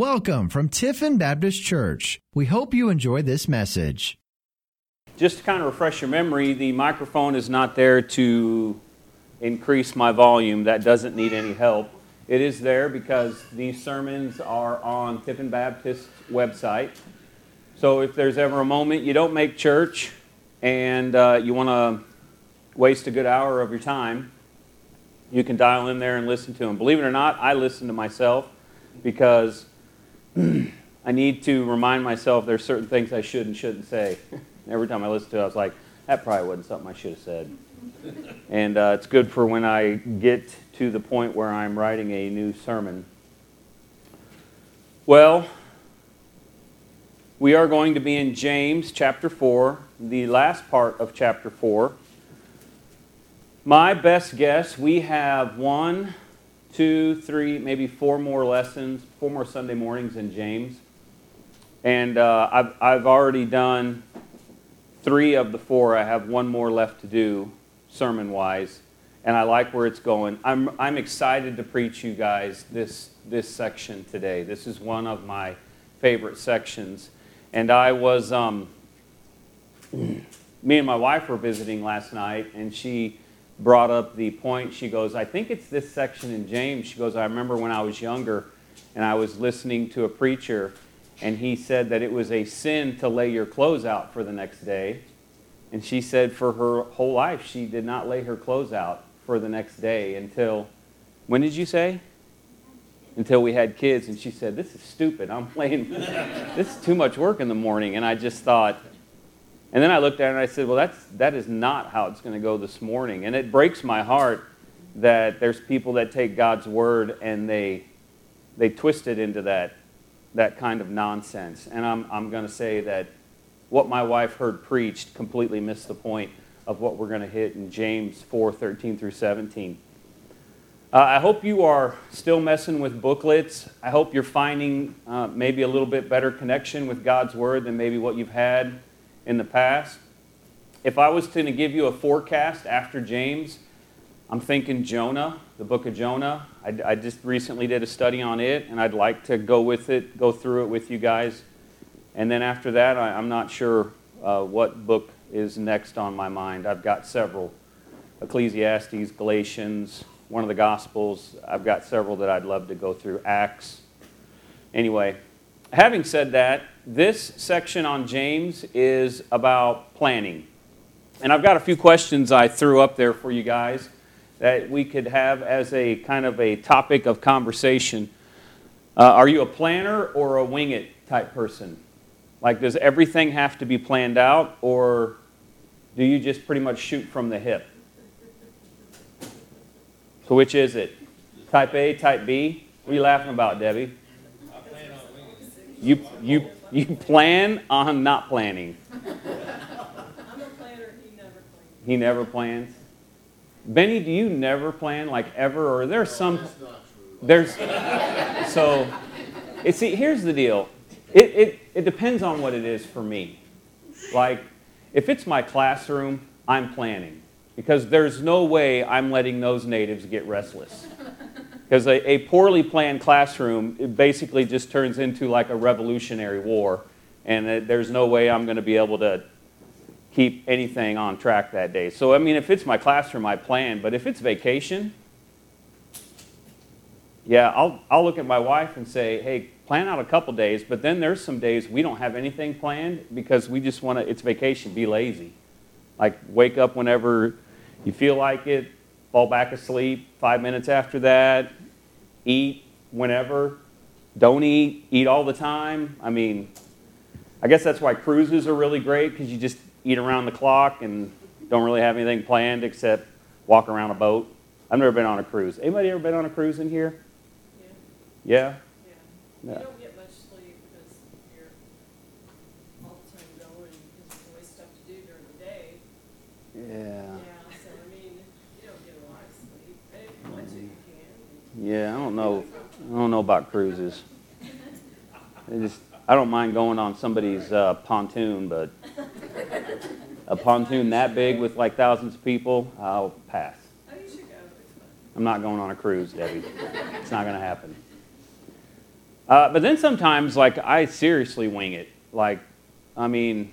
Welcome from Tiffin Baptist Church. We hope you enjoy this message. Just to kind of refresh your memory, the microphone is not there to increase my volume. That doesn't need any help. It is there because these sermons are on Tiffin Baptist's website. So if there's ever a moment you don't make church and uh, you want to waste a good hour of your time, you can dial in there and listen to them. Believe it or not, I listen to myself because I need to remind myself there's certain things I should and shouldn't say. Every time I listen to it, I was like, that probably wasn't something I should have said. and uh, it's good for when I get to the point where I'm writing a new sermon. Well, we are going to be in James chapter 4, the last part of chapter 4. My best guess, we have one, two, three, maybe four more lessons, four more Sunday mornings in James. And uh, I've, I've already done three of the four. I have one more left to do, sermon wise. And I like where it's going. I'm, I'm excited to preach you guys this, this section today. This is one of my favorite sections. And I was, um, me and my wife were visiting last night, and she brought up the point. She goes, I think it's this section in James. She goes, I remember when I was younger and I was listening to a preacher, and he said that it was a sin to lay your clothes out for the next day. And she said for her whole life, she did not lay her clothes out for the next day until, when did you say? Until we had kids. And she said, This is stupid. I'm laying, this is too much work in the morning. And I just thought, and then I looked at it and I said, well, that's, that is not how it's going to go this morning. And it breaks my heart that there's people that take God's word and they, they twist it into that, that kind of nonsense. And I'm, I'm going to say that what my wife heard preached completely missed the point of what we're going to hit in James 4 13 through 17. Uh, I hope you are still messing with booklets. I hope you're finding uh, maybe a little bit better connection with God's Word than maybe what you've had in the past. If I was to give you a forecast after James, I'm thinking Jonah, the book of Jonah. I, I, just recently did a study on it, and I'd like to go with it, go through it with you guys. And then after that, I, am not sure uh, what book is next on my mind. I've got several Ecclesiastes, Galatians, one of the Gospels. I've got several that I'd love to go through, Acts. Anyway, having said that, this section on James is about planning. And I've got a few questions I threw up there for you guys that we could have as a kind of a topic of conversation. Uh, are you a planner or a wing it type person? Like, does everything have to be planned out, or do you just pretty much shoot from the hip? So, which is it? Type A, type B? What are you laughing about, Debbie? You, you, you plan on not planning. I'm a planner, he never plans. He never plans. Benny, do you never plan like ever, or there's some? True there's so. It, see, here's the deal. It, it it depends on what it is for me. Like, if it's my classroom, I'm planning because there's no way I'm letting those natives get restless. Because a, a, poorly planned classroom basically just turns into like a revolutionary war, and it, there's no way I'm going to be able to keep anything on track that day. So, I mean, if it's my classroom, I plan, but if it's vacation, yeah, I'll, I'll look at my wife and say, hey, plan out a couple days, but then there's some days we don't have anything planned because we just want to, it's vacation, be lazy. Like, wake up whenever you feel like it, fall back asleep five minutes after that, eat whenever, don't eat, eat all the time. I mean, I guess that's why cruises are really great because you just eat around the clock and don't really have anything planned except walk around a boat. I've never been on a cruise. Anybody ever been on a cruise in here? Yeah. Yeah? Yeah. We don't get much sleep because You Yeah, I don't know. I don't know about cruises. I just I don't mind going on somebody's uh, pontoon, but a pontoon that big with like thousands of people, I'll pass. I'm not going on a cruise, Debbie. It's not going to happen. Uh, but then sometimes, like, I seriously wing it. Like, I mean,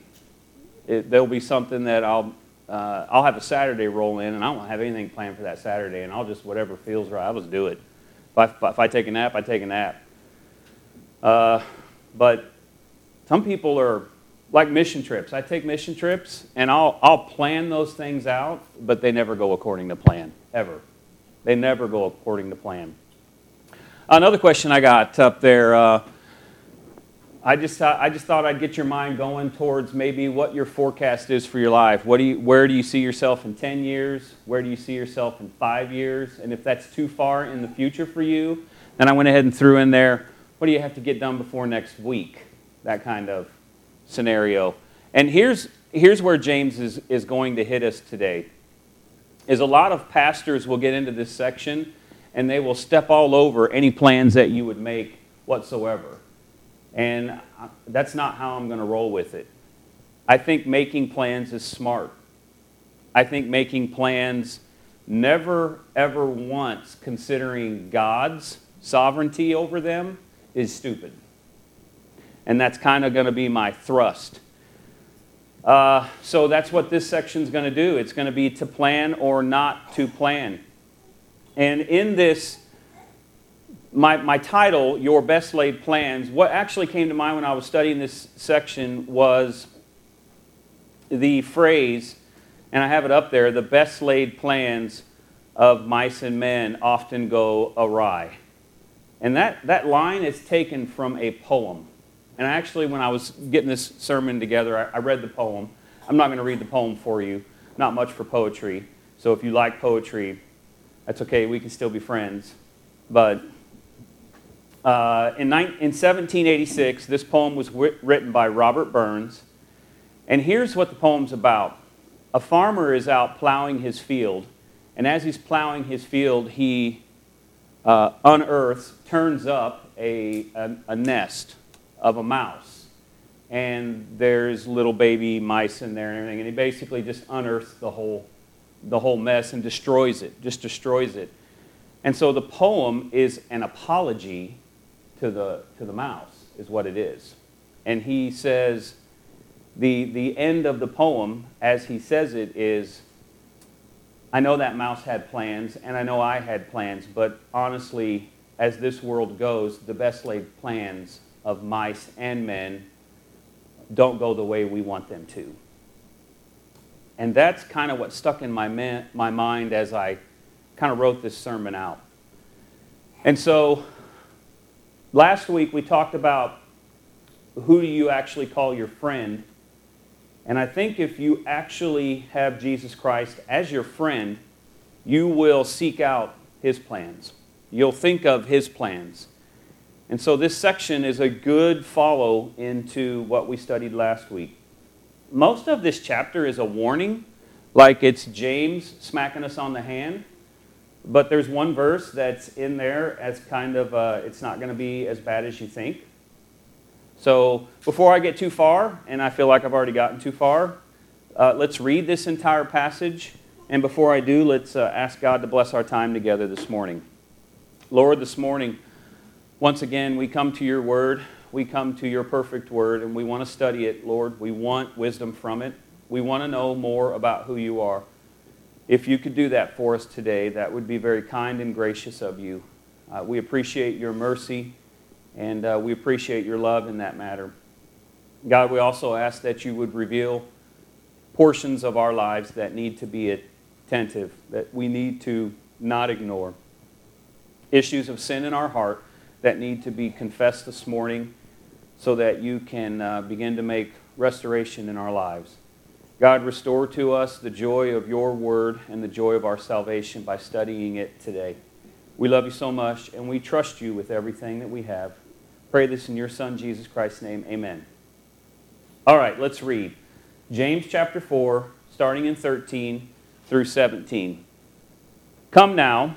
it, there'll be something that I'll, uh, I'll have a Saturday roll in, and I don't have anything planned for that Saturday, and I'll just, whatever feels right, I'll just do it. If I, if I take a nap, I take a nap. Uh, but some people are like mission trips. I take mission trips, and I'll, I'll plan those things out, but they never go according to plan, ever. They never go according to plan. Another question I got up there. Uh, I just, I just thought I'd get your mind going towards maybe what your forecast is for your life. What do you, where do you see yourself in 10 years? Where do you see yourself in five years? And if that's too far in the future for you, then I went ahead and threw in there, what do you have to get done before next week? That kind of scenario. And here's, here's where James is, is going to hit us today. Is a lot of pastors will get into this section and they will step all over any plans that you would make whatsoever. And that's not how I'm going to roll with it. I think making plans is smart. I think making plans never, ever once considering God's sovereignty over them is stupid. And that's kind of going to be my thrust. Uh, so that's what this section is going to do. It's going to be to plan or not to plan. And in this my, my title, Your Best Laid Plans, what actually came to mind when I was studying this section was the phrase, and I have it up there the best laid plans of mice and men often go awry. And that, that line is taken from a poem. And actually, when I was getting this sermon together, I, I read the poem. I'm not going to read the poem for you, not much for poetry. So if you like poetry, that's okay, we can still be friends. But uh, in, in 1786, this poem was written by Robert Burns. And here's what the poem's about A farmer is out plowing his field, and as he's plowing his field, he uh, unearths, turns up a, a, a nest of a mouse. And there's little baby mice in there and everything. And he basically just unearths the whole, the whole mess and destroys it, just destroys it. And so the poem is an apology to the, to the mouse, is what it is. And he says, the, the end of the poem, as he says it, is I know that mouse had plans, and I know I had plans, but honestly, as this world goes, the best laid plans of mice and men don't go the way we want them to. And that's kind of what stuck in my, man, my mind as I kind of wrote this sermon out. And so Last week we talked about who do you actually call your friend. And I think if you actually have Jesus Christ as your friend, you will seek out his plans. You'll think of his plans. And so this section is a good follow into what we studied last week. Most of this chapter is a warning, like it's James smacking us on the hand. But there's one verse that's in there as kind of, uh, it's not going to be as bad as you think. So before I get too far, and I feel like I've already gotten too far, uh, let's read this entire passage. And before I do, let's uh, ask God to bless our time together this morning. Lord, this morning, once again, we come to your word. We come to your perfect word, and we want to study it, Lord. We want wisdom from it. We want to know more about who you are. If you could do that for us today, that would be very kind and gracious of you. Uh, we appreciate your mercy and uh, we appreciate your love in that matter. God, we also ask that you would reveal portions of our lives that need to be attentive, that we need to not ignore. Issues of sin in our heart that need to be confessed this morning so that you can uh, begin to make restoration in our lives. God, restore to us the joy of your word and the joy of our salvation by studying it today. We love you so much, and we trust you with everything that we have. Pray this in your Son, Jesus Christ's name. Amen. All right, let's read. James chapter 4, starting in 13 through 17. Come now,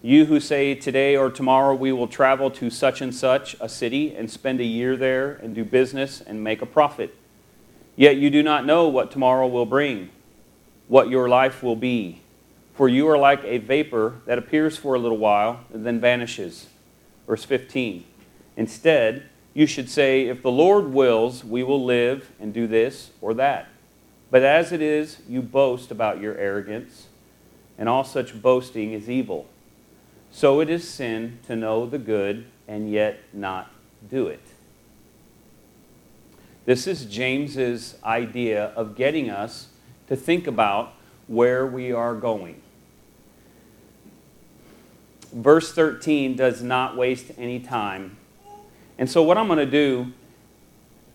you who say, Today or tomorrow we will travel to such and such a city and spend a year there and do business and make a profit. Yet you do not know what tomorrow will bring, what your life will be. For you are like a vapor that appears for a little while and then vanishes. Verse 15. Instead, you should say, If the Lord wills, we will live and do this or that. But as it is, you boast about your arrogance, and all such boasting is evil. So it is sin to know the good and yet not do it. This is James's idea of getting us to think about where we are going. Verse 13 does not waste any time. And so what I'm going to do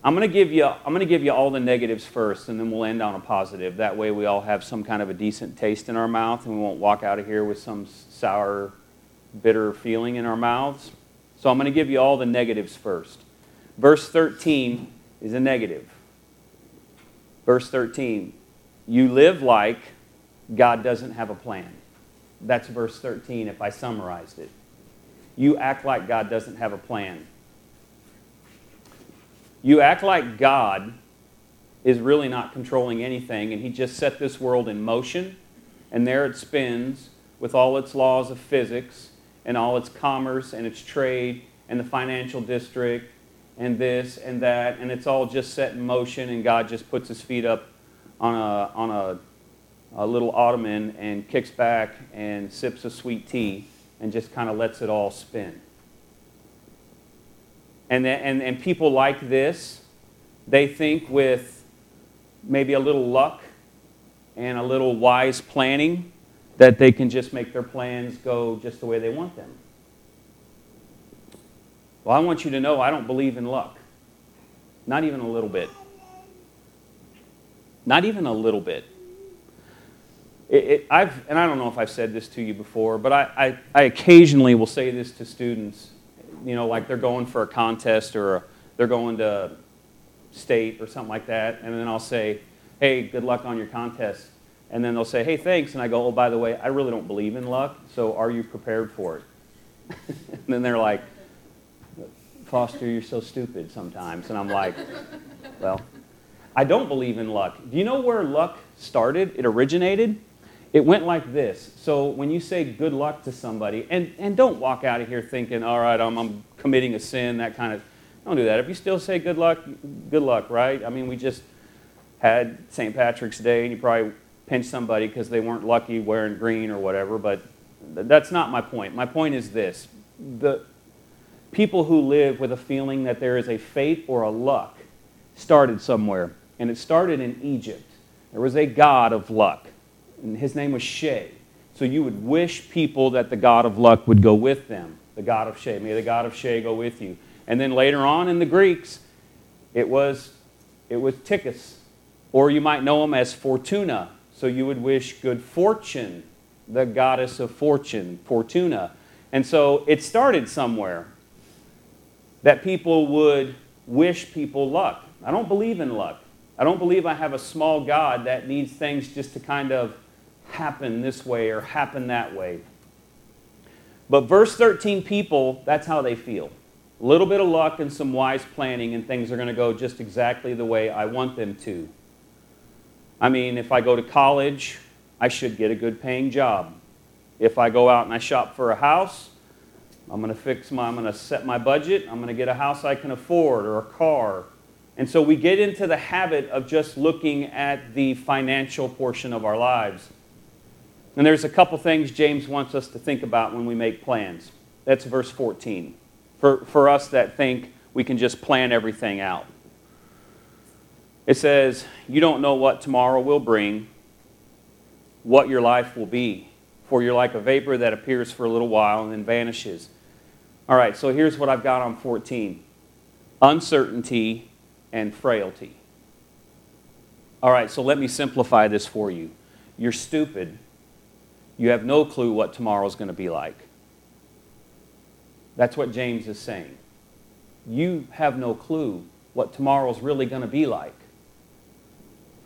I'm going to give you I'm going to give you all the negatives first and then we'll end on a positive. That way we all have some kind of a decent taste in our mouth and we won't walk out of here with some sour bitter feeling in our mouths. So I'm going to give you all the negatives first. Verse 13 is a negative. Verse 13, you live like God doesn't have a plan. That's verse 13 if I summarized it. You act like God doesn't have a plan. You act like God is really not controlling anything and He just set this world in motion and there it spins with all its laws of physics and all its commerce and its trade and the financial district and this and that, and it's all just set in motion, and God just puts his feet up on a, on a, a little ottoman and kicks back and sips a sweet tea and just kind of lets it all spin. And, and, and people like this, they think with maybe a little luck and a little wise planning that they can just make their plans go just the way they want them. Well, I want you to know I don't believe in luck. Not even a little bit. Not even a little bit. It, it, I've, and I don't know if I've said this to you before, but I, I, I, occasionally will say this to students, you know, like they're going for a contest or a, they're going to state or something like that, and then I'll say, hey, good luck on your contest. And then they'll say, hey, thanks. And I go, oh, by the way, I really don't believe in luck, so are you prepared for it? and then they're like, Foster, you're so stupid sometimes. And I'm like, well, I don't believe in luck. Do you know where luck started? It originated? It went like this. So when you say good luck to somebody, and, and don't walk out of here thinking, all right, I'm, I'm committing a sin, that kind of, don't do that. If you still say good luck, good luck, right? I mean, we just had St. Patrick's Day, and you probably pinched somebody because they weren't lucky wearing green or whatever, but that's not my point. My point is this. The, people who live with a feeling that there is a fate or a luck started somewhere. And it started in Egypt. There was a god of luck, and his name was Shay. So you would wish people that the god of luck would go with them. The god of Shay. May the god of Shay go with you. And then later on in the Greeks, it was, it was Tychus. Or you might know him as Fortuna. So you would wish good fortune, the goddess of fortune, Fortuna. And so it started somewhere that people would wish people luck. I don't believe in luck. I don't believe I have a small God that needs things just to kind of happen this way or happen that way. But verse 13 people, that's how they feel. A little bit of luck and some wise planning, and things are going to go just exactly the way I want them to. I mean, if I go to college, I should get a good paying job. If I go out and I shop for a house, I'm going to fix my, I'm going to set my budget. I'm going to get a house I can afford or a car. And so we get into the habit of just looking at the financial portion of our lives. And there's a couple things James wants us to think about when we make plans. That's verse 14. For, for us that think we can just plan everything out. It says, You don't know what tomorrow will bring, what your life will be. For you're like a vapor that appears for a little while and then vanishes. All right, so here's what I've got on 14 uncertainty and frailty. All right, so let me simplify this for you. You're stupid. You have no clue what tomorrow's going to be like. That's what James is saying. You have no clue what tomorrow's really going to be like.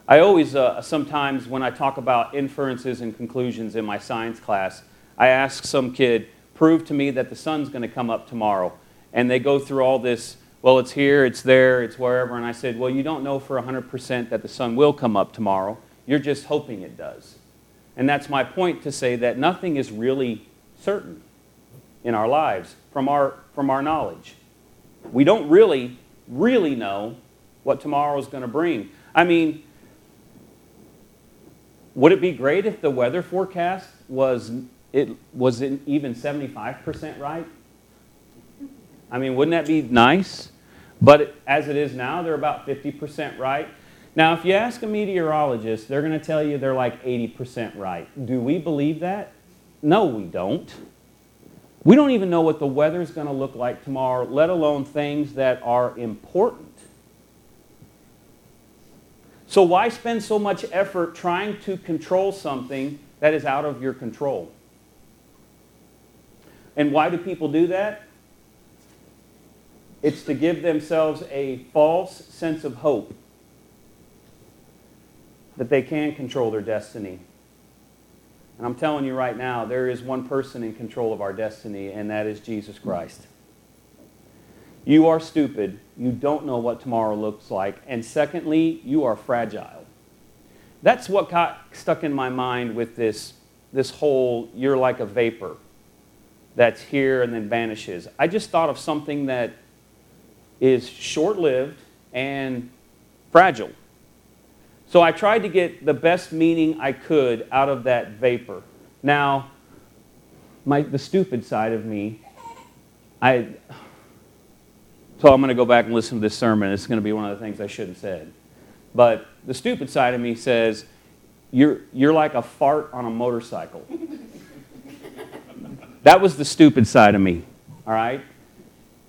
I always, uh, sometimes when I talk about inferences and conclusions in my science class, I ask some kid, prove to me that the sun's going to come up tomorrow. And they go through all this, well, it's here, it's there, it's wherever. And I said, well, you don't know for 100% that the sun will come up tomorrow. You're just hoping it does. And that's my point to say that nothing is really certain in our lives from our, from our knowledge. We don't really, really know what tomorrow is going to bring. I mean, would it be great if the weather forecast was it was even 75% right? I mean, wouldn't that be nice? But as it is now, they're about 50% right. Now, if you ask a meteorologist, they're going to tell you they're like 80% right. Do we believe that? No, we don't. We don't even know what the weather is going to look like tomorrow, let alone things that are important. So, why spend so much effort trying to control something that is out of your control? And why do people do that? It's to give themselves a false sense of hope that they can control their destiny. And I'm telling you right now, there is one person in control of our destiny, and that is Jesus Christ. You are stupid. You don't know what tomorrow looks like. And secondly, you are fragile. That's what got stuck in my mind with this, this whole you're like a vapor that's here and then vanishes. I just thought of something that is short lived and fragile. So I tried to get the best meaning I could out of that vapor. Now, my, the stupid side of me, I, so I'm going to go back and listen to this sermon. It's going to be one of the things I shouldn't have said. But the stupid side of me says, you're, you're like a fart on a motorcycle. that was the stupid side of me, all right?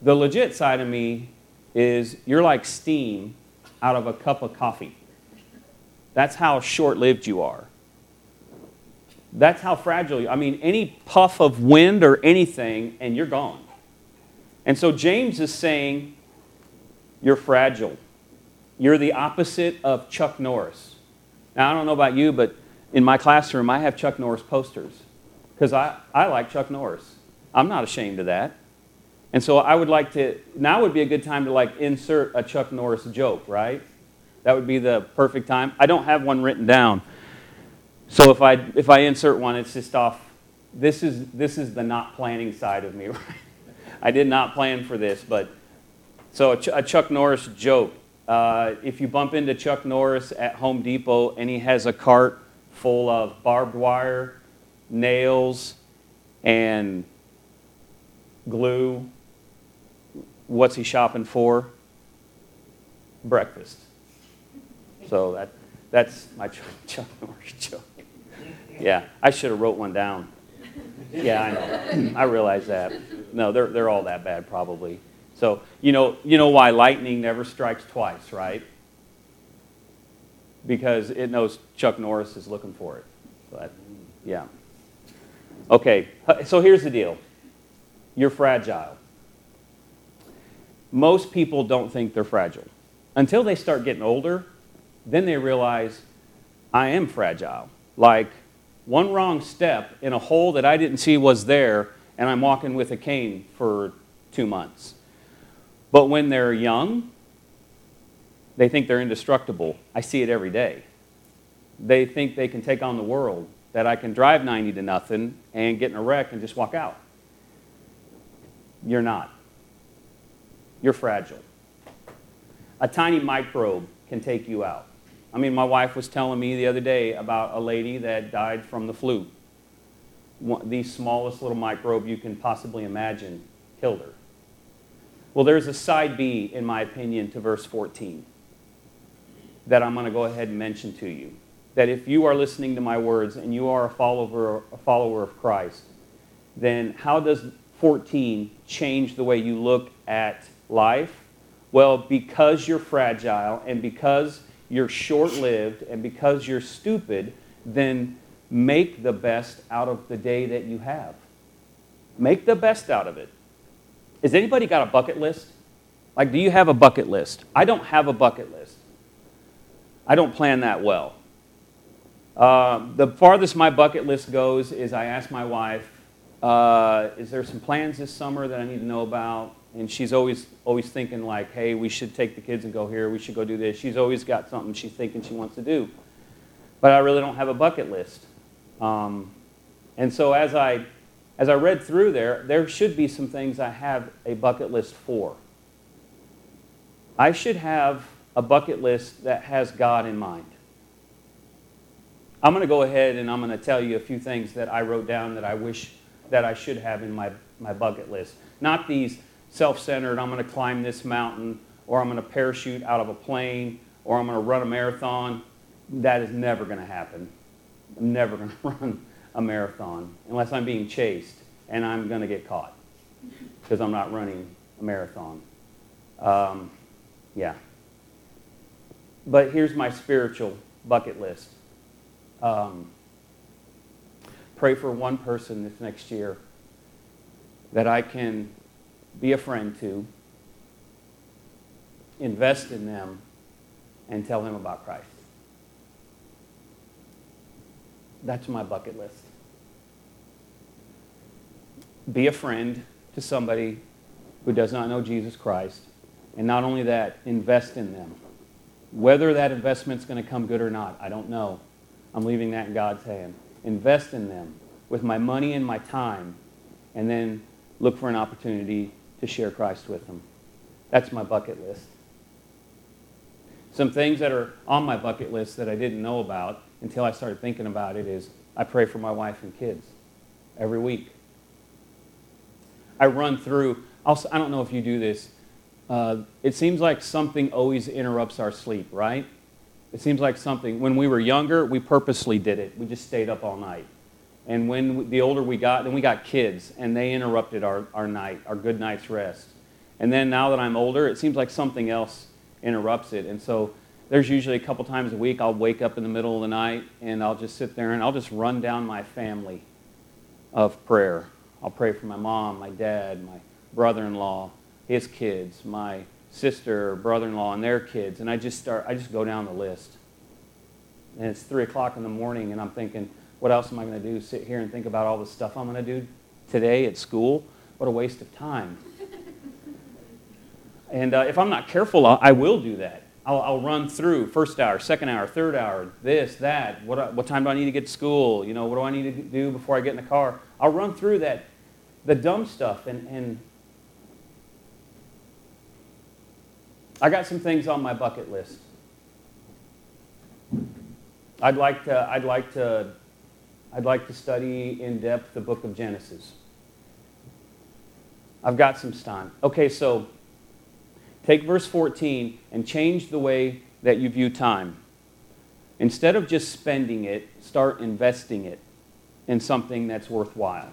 The legit side of me is you're like steam out of a cup of coffee. That's how short lived you are. That's how fragile you I mean, any puff of wind or anything, and you're gone. And so James is saying, You're fragile. You're the opposite of Chuck Norris. Now, I don't know about you, but in my classroom, I have Chuck Norris posters because I, I like Chuck Norris. I'm not ashamed of that. And so I would like to, now would be a good time to like insert a Chuck Norris joke, right? That would be the perfect time. I don't have one written down. So if I, if I insert one, it's just off. This is, this is the not planning side of me, right? I did not plan for this, but so a, Ch- a Chuck Norris joke. Uh, if you bump into Chuck Norris at Home Depot and he has a cart full of barbed wire, nails, and glue, what's he shopping for? Breakfast. So that, that's my Chuck Norris joke. Yeah, I should have wrote one down. Yeah, I know. I realize that. No, they're, they're all that bad probably. So you know, you know why lightning never strikes twice, right? Because it knows Chuck Norris is looking for it. But yeah. Okay, so here's the deal. You're fragile. Most people don't think they're fragile. Until they start getting older, then they realize I am fragile. Like one wrong step in a hole that I didn't see was there, and I'm walking with a cane for two months. But when they're young, they think they're indestructible. I see it every day. They think they can take on the world, that I can drive 90 to nothing and get in a wreck and just walk out. You're not. You're fragile. A tiny microbe can take you out. I mean, my wife was telling me the other day about a lady that died from the flu. The smallest little microbe you can possibly imagine killed her. Well, there's a side B, in my opinion, to verse 14 that I'm going to go ahead and mention to you. That if you are listening to my words and you are a follower, a follower of Christ, then how does 14 change the way you look at life? Well, because you're fragile and because you're short lived, and because you're stupid, then make the best out of the day that you have. Make the best out of it. Has anybody got a bucket list? Like, do you have a bucket list? I don't have a bucket list. I don't plan that well. Uh, the farthest my bucket list goes is I ask my wife, uh, is there some plans this summer that I need to know about? and she's always always thinking like, hey, we should take the kids and go here. We should go do this. She's always got something she's thinking she wants to do, but I really don't have a bucket list. Um, and so as I as I read through there, there should be some things I have a bucket list for. I should have a bucket list that has God in mind. I'm going to go ahead and I'm going to tell you a few things that I wrote down that I wish that I should have in my, my bucket list. Not these self centered, I'm going to climb this mountain, or I'm going to parachute out of a plane, or I'm going to run a marathon. That is never going to happen. I'm never going to run a marathon unless I'm being chased and I'm going to get caught because I'm not running a marathon. Um, yeah. But here's my spiritual bucket list. Um, pray for one person this next year that I can be a friend to, invest in them, and tell them about Christ. That's my bucket list. Be a friend to somebody who does not know Jesus Christ. And not only that, invest in them. Whether that investment's going to come good or not, I don't know. I'm leaving that in God's hand. Invest in them with my money and my time, and then look for an opportunity to share Christ with them. That's my bucket list. Some things that are on my bucket list that I didn't know about until I started thinking about it is I pray for my wife and kids every week. I run through, I'll, I do not know if you do this. Uh, it seems like something always interrupts our sleep, right? It seems like something. When we were younger, we purposely did it. We just stayed up all night. And when the older we got, then we got kids, and they interrupted our, our night, our good night's rest. And then now that I'm older, it seems like something else interrupts it. And so there's usually a couple times a week I'll wake up in the middle of the night and I'll just sit there and I'll just run down my family of prayer. I'll pray for my mom, my dad, my brother in law, his kids, my sister, or brother in law, and their kids. And I just start, I just go down the list. And it's 3 o'clock in the morning and I'm thinking, what else am I going to do? Sit here and think about all the stuff I'm going to do today at school? What a waste of time. and uh, if I'm not careful, I will do that. I'll, I'll, run through first hour, second hour, third hour, this, that. What, what time do I need to get to school? You know, what do I need to do before I get in the car? I'll run through that, the dumb stuff. And, and I got some things on my bucket list. I'd like to, I'd like to I'd like to study in depth the book of Genesis. I've got some time. Okay, so take verse 14 and change the way that you view time. Instead of just spending it, start investing it in something that's worthwhile,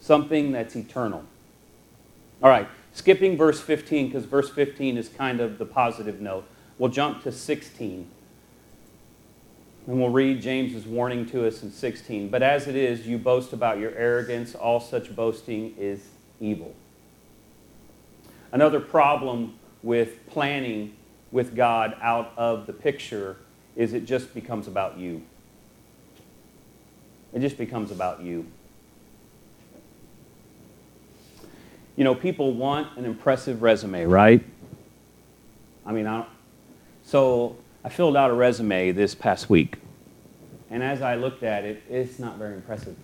something that's eternal. All right, skipping verse 15 because verse 15 is kind of the positive note. We'll jump to 16. And we'll read James's warning to us in 16. But as it is, you boast about your arrogance. All such boasting is evil. Another problem with planning with God out of the picture is it just becomes about you. It just becomes about you. You know, people want an impressive resume, right? I mean, I so I filled out a resume this past week. And as I looked at it, it's not very impressive.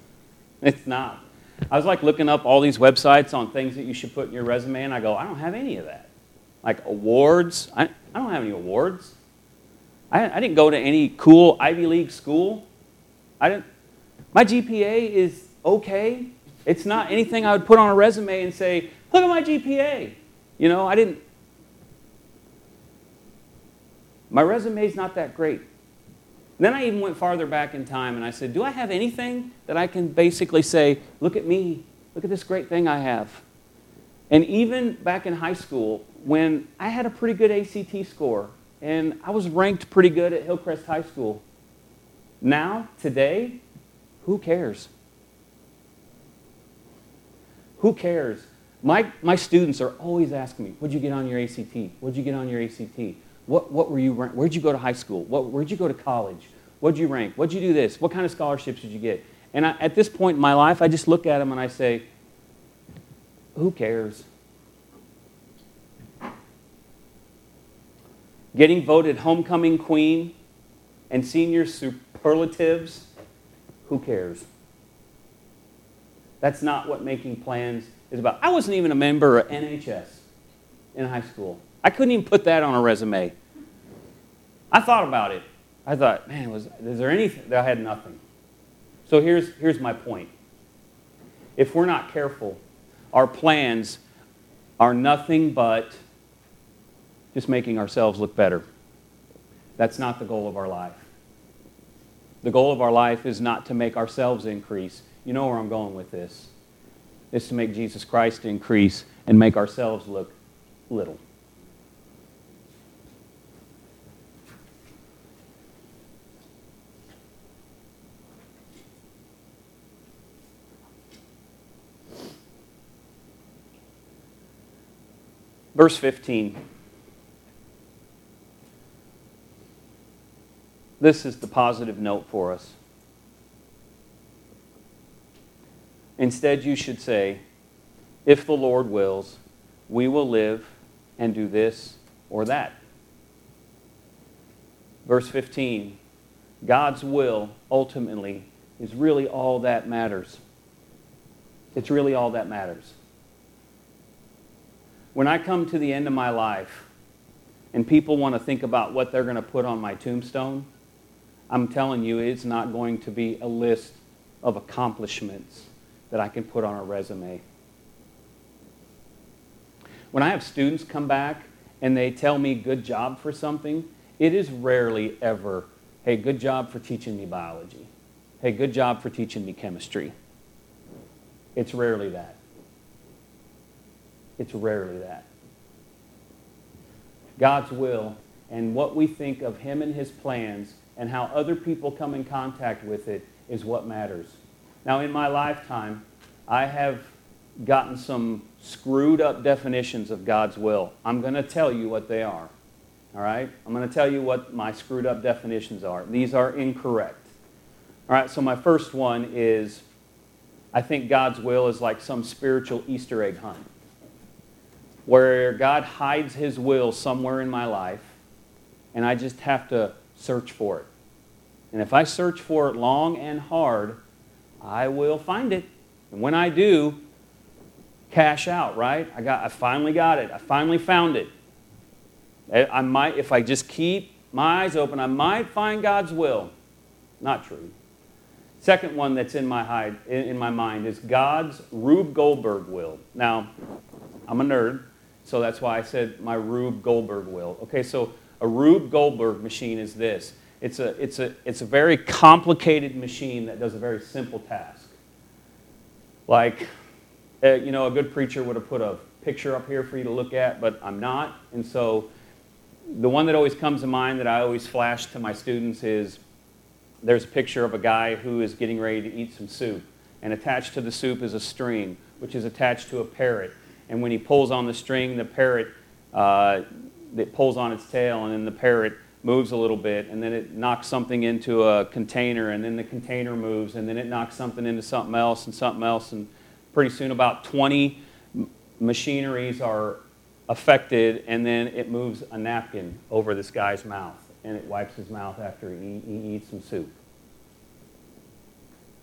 It's not. I was like looking up all these websites on things that you should put in your resume, and I go, I don't have any of that. Like awards, I, I don't have any awards. I, I didn't go to any cool Ivy League school. I didn't, my GPA is okay. It's not anything I would put on a resume and say, look at my GPA. You know, I didn't, my resume is not that great. then I even went farther back in time and I said, Do I have anything that I can basically say, look at me, look at this great thing I have? And even back in high school, when I had a pretty good ACT score and I was ranked pretty good at Hillcrest High School, now, today, who cares? Who cares? My, my students are always asking me, What'd you get on your ACT? What'd you get on your ACT? What, what were you, where'd you go to high school? What, where'd you go to college? What'd you rank? What'd you do this? What kind of scholarships did you get? And I, at this point in my life, I just look at them and I say, who cares? Getting voted homecoming queen and senior superlatives, who cares? That's not what making plans is about. I wasn't even a member of NHS in high school. I couldn't even put that on a resume. I thought about it. I thought, man, was, is there anything? I had nothing. So here's, here's my point. If we're not careful, our plans are nothing but just making ourselves look better. That's not the goal of our life. The goal of our life is not to make ourselves increase. You know where I'm going with this. It's to make Jesus Christ increase and make ourselves look little. Verse 15. This is the positive note for us. Instead, you should say, If the Lord wills, we will live and do this or that. Verse 15 God's will ultimately is really all that matters. It's really all that matters. When I come to the end of my life and people want to think about what they're going to put on my tombstone, I'm telling you, it's not going to be a list of accomplishments that I can put on a resume. When I have students come back and they tell me good job for something, it is rarely ever, hey, good job for teaching me biology. Hey, good job for teaching me chemistry. It's rarely that. It's rarely that. God's will and what we think of Him and His plans and how other people come in contact with it is what matters. Now, in my lifetime, I have gotten some screwed up definitions of God's will. I'm going to tell you what they are. All right? I'm going to tell you what my screwed up definitions are. These are incorrect. All right, so my first one is I think God's will is like some spiritual Easter egg hunt where God hides his will somewhere in my life and I just have to search for it. And if I search for it long and hard, I will find it. And when I do, cash out, right? I got I finally got it. I finally found it. I might if I just keep my eyes open, I might find God's will. Not true. Second one that's in my hide, in my mind is God's Rube Goldberg will. Now, I'm a nerd, so that's why I said my Rube Goldberg will. Okay, so a Rube Goldberg machine is this. It's a, it's, a, it's a very complicated machine that does a very simple task. Like, uh, you know, a good preacher would have put a picture up here for you to look at, but I'm not. And so the one that always comes to mind that I always flash to my students is there's a picture of a guy who is getting ready to eat some soup. And attached to the soup is a string, which is attached to a parrot. And when he pulls on the string, the parrot uh, it pulls on its tail, and then the parrot moves a little bit, and then it knocks something into a container, and then the container moves, and then it knocks something into something else and something else, and pretty soon about 20 machineries are affected, and then it moves a napkin over this guy's mouth, and it wipes his mouth after he, he eats some soup.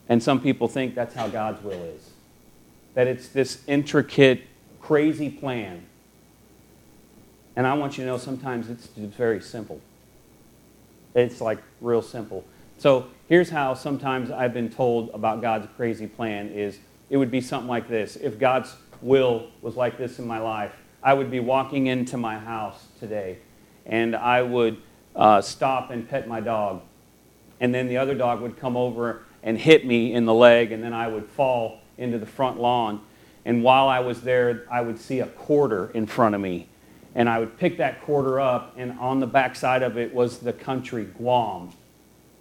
And some people think that's how God's will is. That it's this intricate, crazy plan and I want you to know sometimes it's very simple. It's like real simple. So here's how sometimes I've been told about God's crazy plan is it would be something like this. If God's will was like this in my life, I would be walking into my house today and I would uh, stop and pet my dog. And then the other dog would come over and hit me in the leg, and then I would fall into the front lawn. And while I was there, I would see a quarter in front of me and I would pick that quarter up, and on the backside of it was the country, Guam.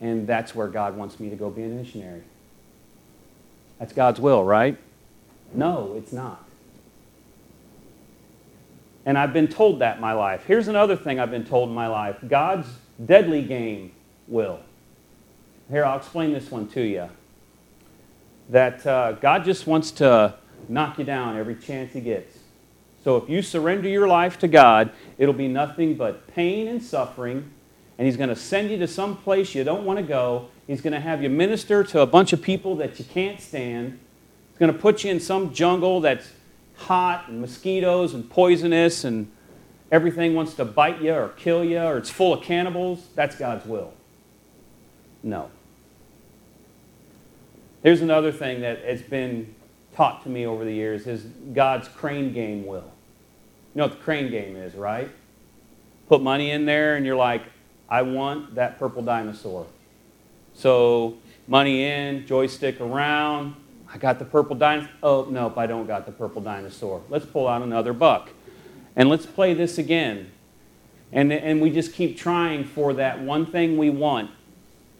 And that's where God wants me to go be a missionary. That's God's will, right? No, it's not. And I've been told that in my life. Here's another thing I've been told in my life God's deadly game will. Here, I'll explain this one to you. That uh, God just wants to knock you down every chance He gets. So if you surrender your life to God, it'll be nothing but pain and suffering. And He's going to send you to some place you don't want to go. He's going to have you minister to a bunch of people that you can't stand. He's going to put you in some jungle that's hot and mosquitoes and poisonous and everything wants to bite you or kill you or it's full of cannibals, that's God's will. No. Here's another thing that has been taught to me over the years is God's crane game will. You know what the crane game is, right? Put money in there and you're like, I want that purple dinosaur. So money in, joystick around. I got the purple dinosaur. Oh, nope, I don't got the purple dinosaur. Let's pull out another buck. And let's play this again. And, and we just keep trying for that one thing we want.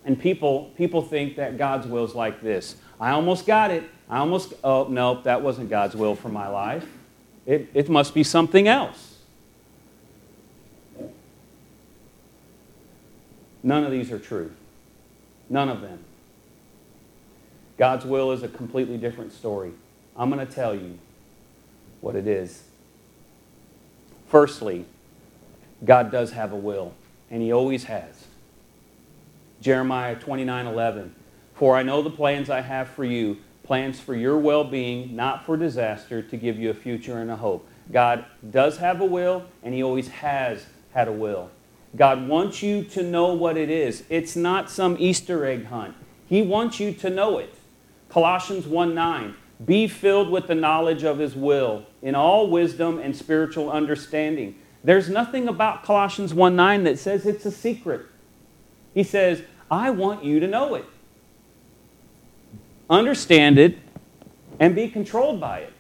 And people, people think that God's will is like this. I almost got it. I almost, oh, nope, that wasn't God's will for my life. It, it must be something else. None of these are true. None of them. God's will is a completely different story. I'm going to tell you what it is. Firstly, God does have a will, and He always has. Jeremiah 29 11. For I know the plans I have for you, plans for your well being, not for disaster, to give you a future and a hope. God does have a will, and He always has had a will. God wants you to know what it is. It's not some Easter egg hunt. He wants you to know it. Colossians 1 9. Be filled with the knowledge of His will in all wisdom and spiritual understanding. There's nothing about Colossians 1 9 that says it's a secret. He says, I want you to know it, understand it, and be controlled by it.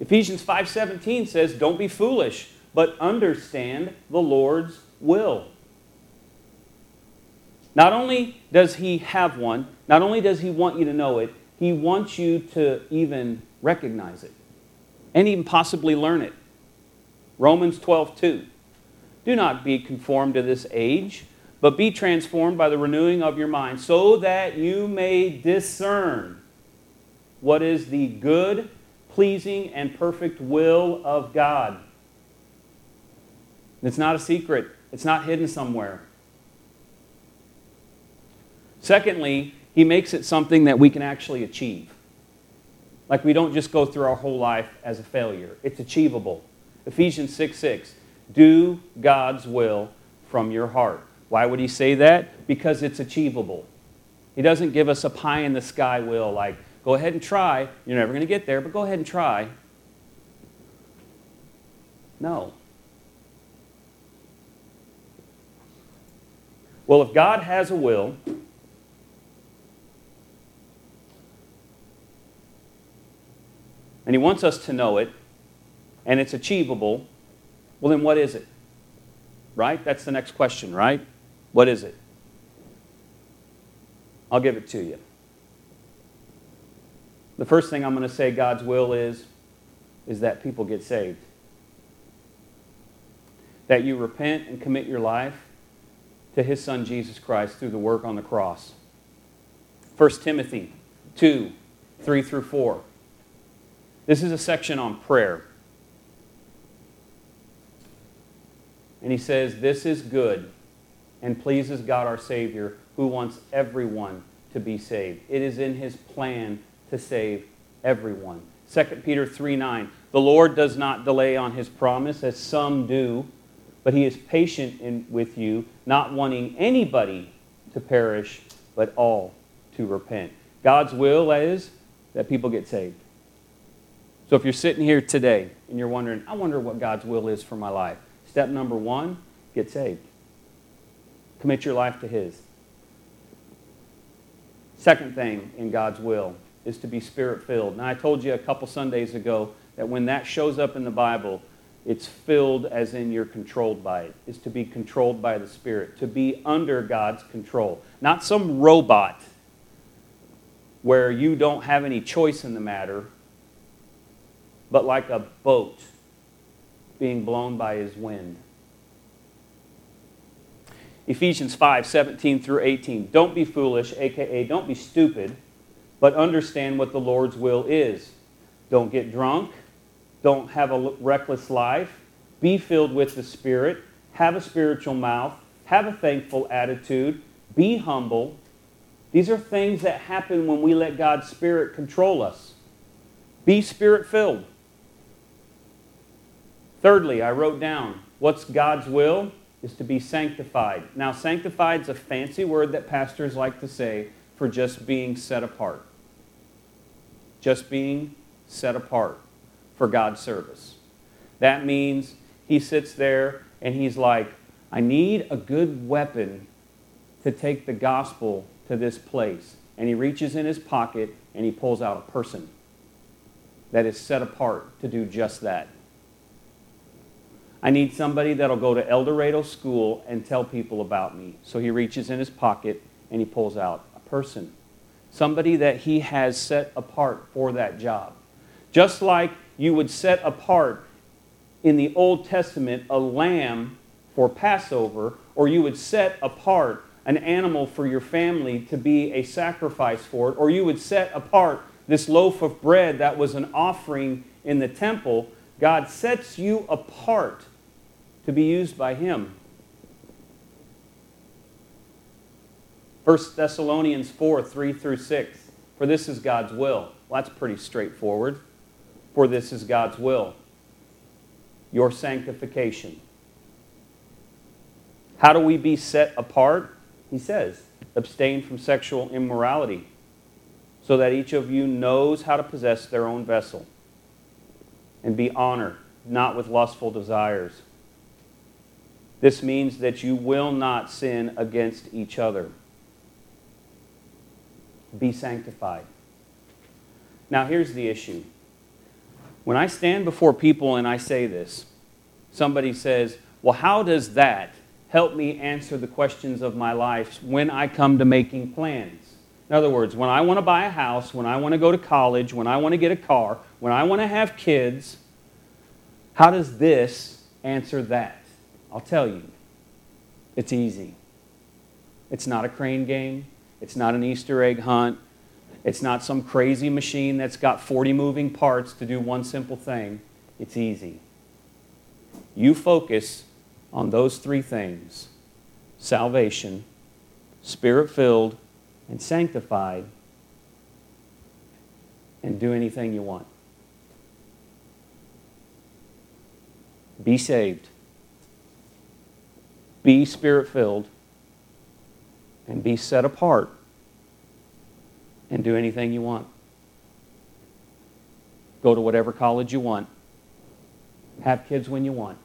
Ephesians 5:17 says, "Don't be foolish, but understand the Lord's will." Not only does he have one, not only does he want you to know it, he wants you to even recognize it and even possibly learn it. Romans 12:2. Do not be conformed to this age, but be transformed by the renewing of your mind, so that you may discern what is the good, pleasing, and perfect will of God. It's not a secret, it's not hidden somewhere. Secondly, he makes it something that we can actually achieve. Like we don't just go through our whole life as a failure, it's achievable. Ephesians 6 6. Do God's will from your heart. Why would he say that? Because it's achievable. He doesn't give us a pie in the sky will like, go ahead and try. You're never going to get there, but go ahead and try. No. Well, if God has a will, and He wants us to know it, and it's achievable, well, then what is it? Right? That's the next question, right? What is it? I'll give it to you. The first thing I'm going to say God's will is is that people get saved. That you repent and commit your life to his son Jesus Christ through the work on the cross. 1 Timothy 2 3 through 4. This is a section on prayer. And he says, This is good and pleases God our Savior, who wants everyone to be saved. It is in his plan to save everyone. 2 Peter 3 9. The Lord does not delay on his promise, as some do, but he is patient in, with you, not wanting anybody to perish, but all to repent. God's will is that people get saved. So if you're sitting here today and you're wondering, I wonder what God's will is for my life, step number one, get saved. Commit your life to His. Second thing in God's will is to be spirit filled. Now, I told you a couple Sundays ago that when that shows up in the Bible, it's filled as in you're controlled by it, is to be controlled by the Spirit, to be under God's control. Not some robot where you don't have any choice in the matter, but like a boat being blown by his wind. Ephesians 5 17 through 18. Don't be foolish, aka don't be stupid, but understand what the Lord's will is. Don't get drunk. Don't have a reckless life. Be filled with the Spirit. Have a spiritual mouth. Have a thankful attitude. Be humble. These are things that happen when we let God's Spirit control us. Be spirit filled. Thirdly, I wrote down what's God's will is to be sanctified. Now, sanctified is a fancy word that pastors like to say for just being set apart. Just being set apart for God's service. That means he sits there and he's like, I need a good weapon to take the gospel to this place. And he reaches in his pocket and he pulls out a person that is set apart to do just that. I need somebody that'll go to El Dorado School and tell people about me. So he reaches in his pocket and he pulls out a person. Somebody that he has set apart for that job. Just like you would set apart in the Old Testament a lamb for Passover, or you would set apart an animal for your family to be a sacrifice for it, or you would set apart this loaf of bread that was an offering in the temple. God sets you apart to be used by Him. 1 Thessalonians 4 3 through 6. For this is God's will. Well, that's pretty straightforward. For this is God's will. Your sanctification. How do we be set apart? He says, abstain from sexual immorality, so that each of you knows how to possess their own vessel and be honored, not with lustful desires. This means that you will not sin against each other. Be sanctified. Now, here's the issue. When I stand before people and I say this, somebody says, Well, how does that help me answer the questions of my life when I come to making plans? In other words, when I want to buy a house, when I want to go to college, when I want to get a car, when I want to have kids, how does this answer that? I'll tell you. It's easy. It's not a crane game. It's not an Easter egg hunt. It's not some crazy machine that's got 40 moving parts to do one simple thing. It's easy. You focus on those three things salvation, spirit filled, and sanctified, and do anything you want. Be saved, be spirit filled, and be set apart, and do anything you want. Go to whatever college you want, have kids when you want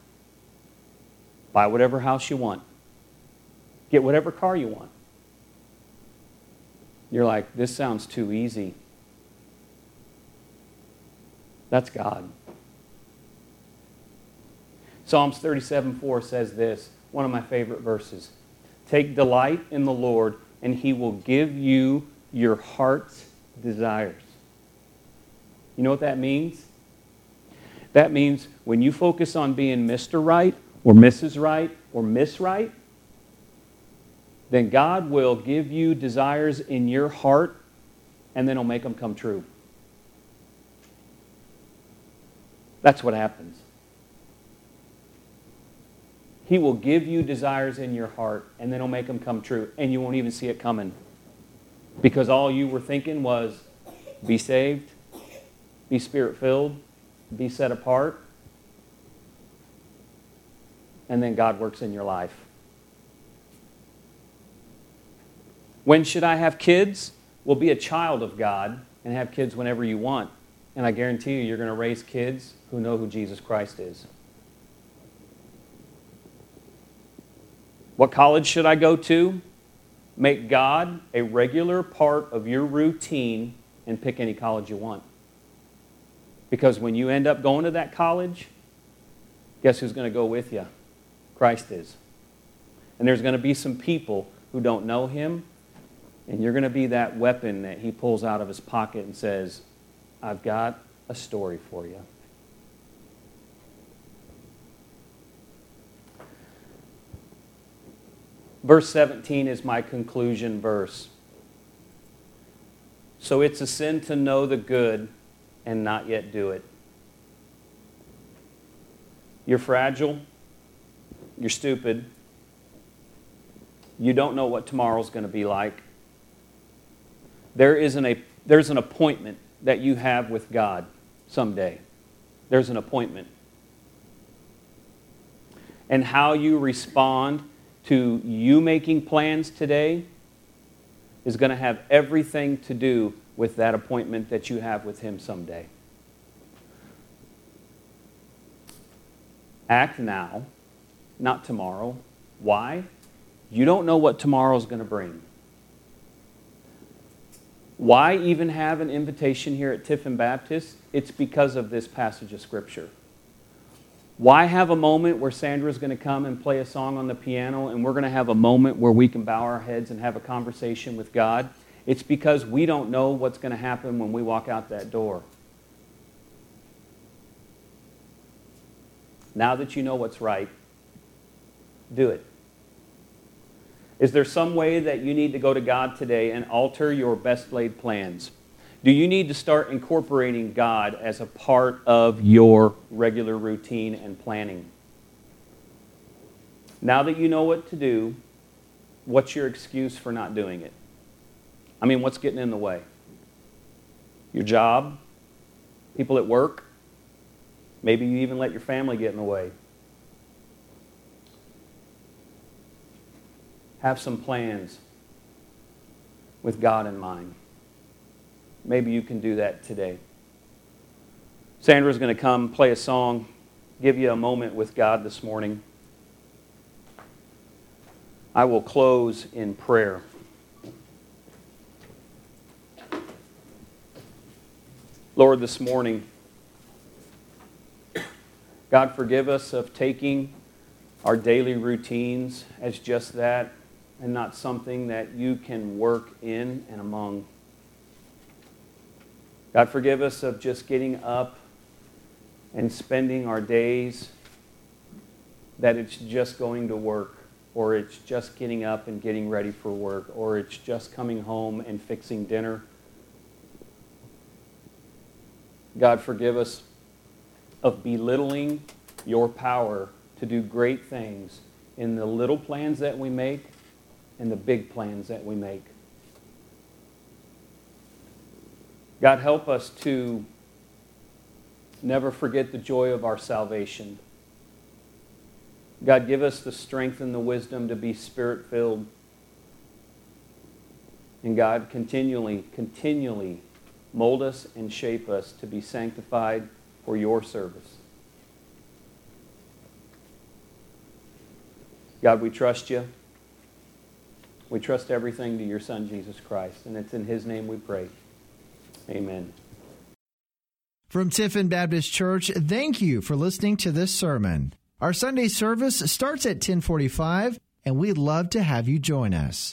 Buy whatever house you want. Get whatever car you want. You're like, this sounds too easy. That's God. Psalms 37 4 says this, one of my favorite verses. Take delight in the Lord, and he will give you your heart's desires. You know what that means? That means when you focus on being Mr. Right, or Mrs. Right or Miss Right, then God will give you desires in your heart and then He'll make them come true. That's what happens. He will give you desires in your heart and then He'll make them come true and you won't even see it coming. Because all you were thinking was be saved, be spirit filled, be set apart, and then God works in your life. When should I have kids? Well, be a child of God and have kids whenever you want. And I guarantee you, you're going to raise kids who know who Jesus Christ is. What college should I go to? Make God a regular part of your routine and pick any college you want. Because when you end up going to that college, guess who's going to go with you? Christ is. And there's going to be some people who don't know him, and you're going to be that weapon that he pulls out of his pocket and says, I've got a story for you. Verse 17 is my conclusion verse. So it's a sin to know the good and not yet do it. You're fragile. You're stupid. You don't know what tomorrow's going to be like. There is an, a, there's an appointment that you have with God someday. There's an appointment. and how you respond to you making plans today is going to have everything to do with that appointment that you have with Him someday. Act now, not tomorrow. Why? You don't know what tomorrow is going to bring. Why even have an invitation here at Tiffin Baptist? It's because of this passage of Scripture. Why have a moment where Sandra's going to come and play a song on the piano and we're going to have a moment where we can bow our heads and have a conversation with God? It's because we don't know what's going to happen when we walk out that door. Now that you know what's right, do it. Is there some way that you need to go to God today and alter your best laid plans? Do you need to start incorporating God as a part of your regular routine and planning? Now that you know what to do, what's your excuse for not doing it? I mean, what's getting in the way? Your job? People at work? Maybe you even let your family get in the way. Have some plans with God in mind. Maybe you can do that today. Sandra's going to come play a song, give you a moment with God this morning. I will close in prayer. Lord, this morning, God, forgive us of taking our daily routines as just that and not something that you can work in and among. God, forgive us of just getting up and spending our days that it's just going to work, or it's just getting up and getting ready for work, or it's just coming home and fixing dinner. God, forgive us of belittling your power to do great things in the little plans that we make and the big plans that we make. God, help us to never forget the joy of our salvation. God, give us the strength and the wisdom to be spirit filled. And God, continually, continually mold us and shape us to be sanctified for your service. God, we trust you. We trust everything to your Son, Jesus Christ. And it's in his name we pray. Amen. From Tiffin Baptist Church, thank you for listening to this sermon. Our Sunday service starts at 1045, and we'd love to have you join us.